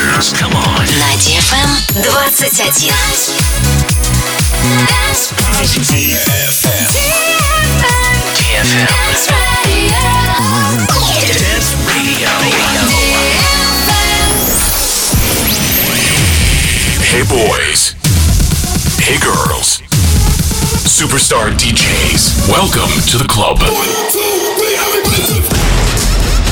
Dance. Come on. На DFM 21. DFM. Dance Radio. Hey boys. Hey girls. Superstar DJs. Welcome to the club.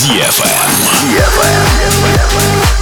DFM. DFM.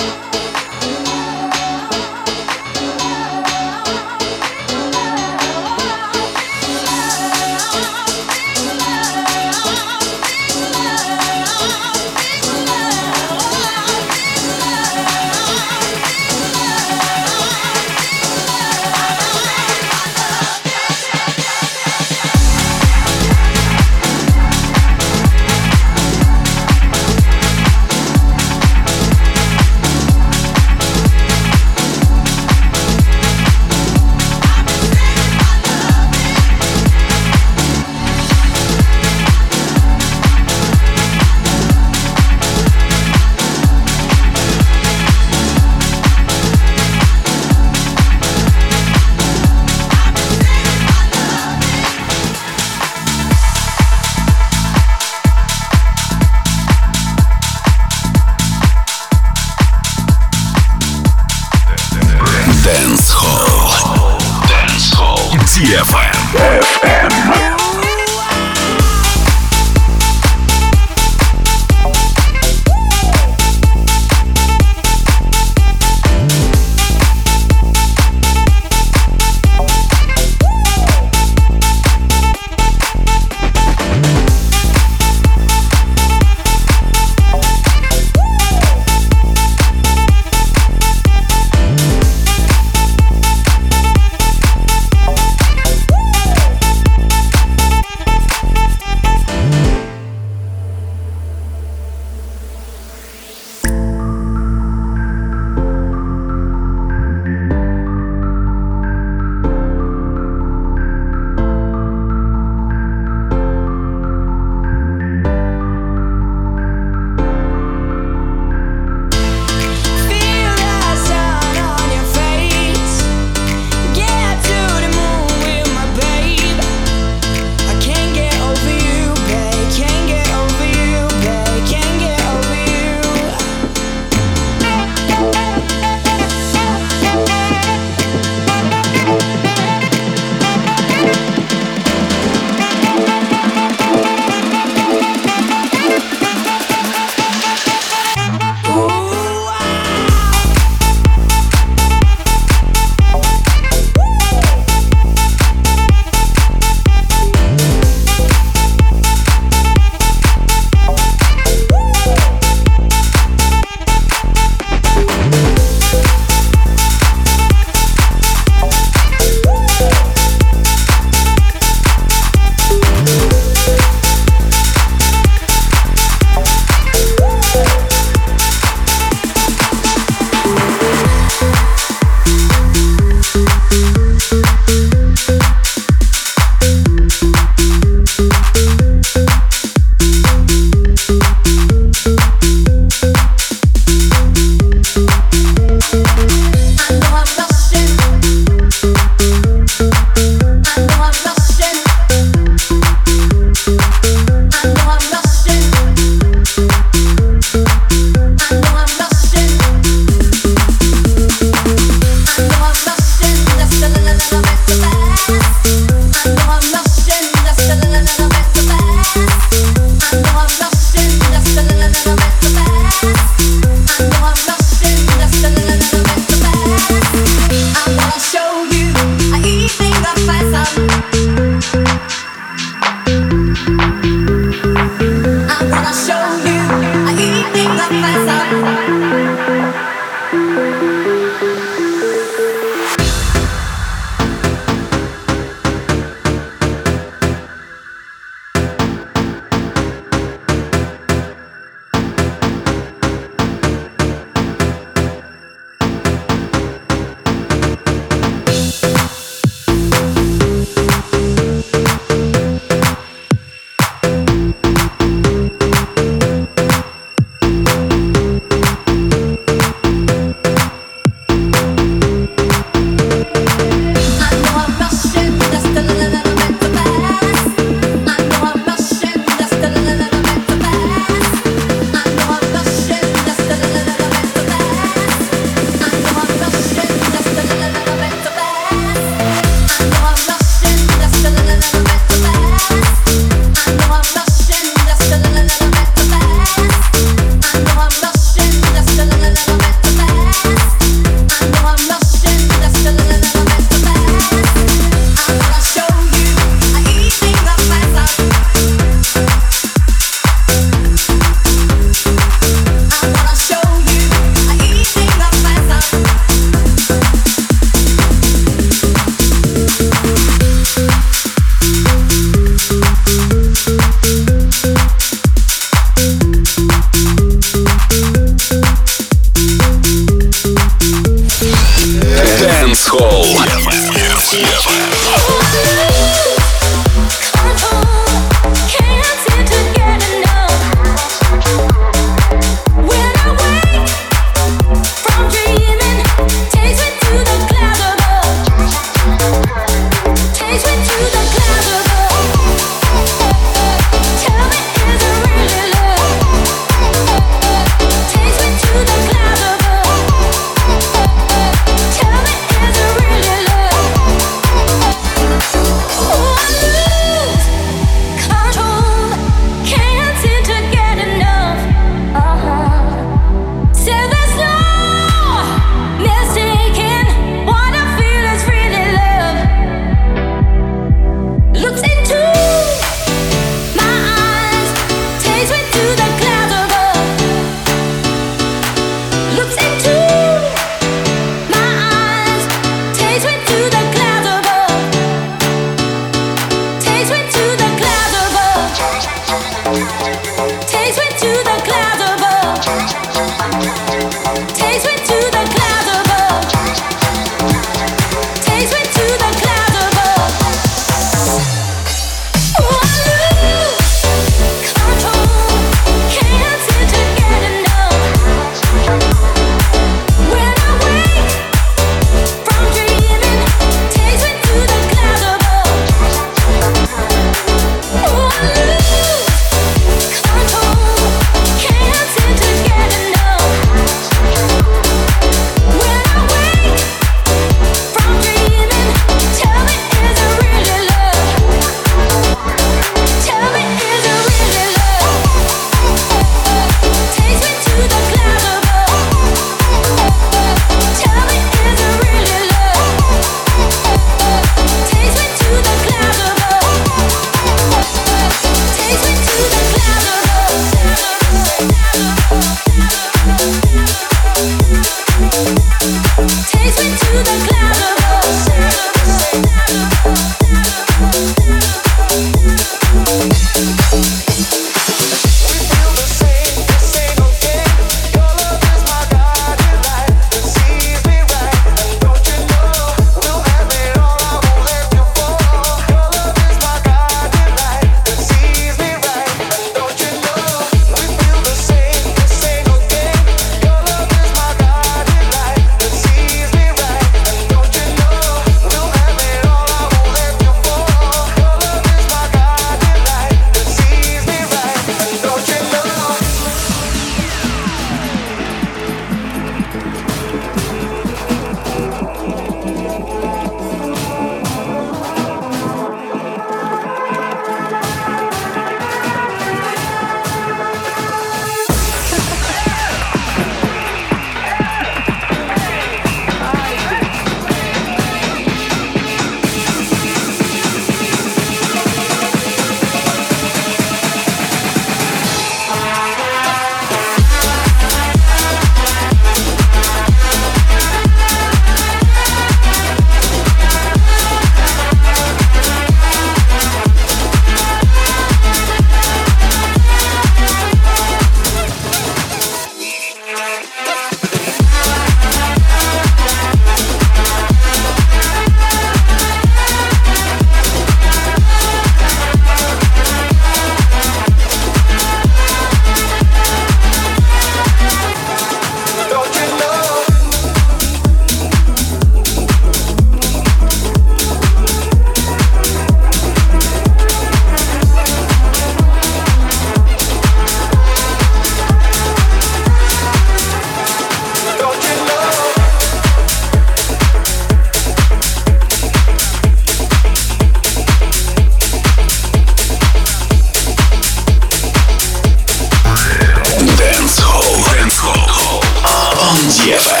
Give it.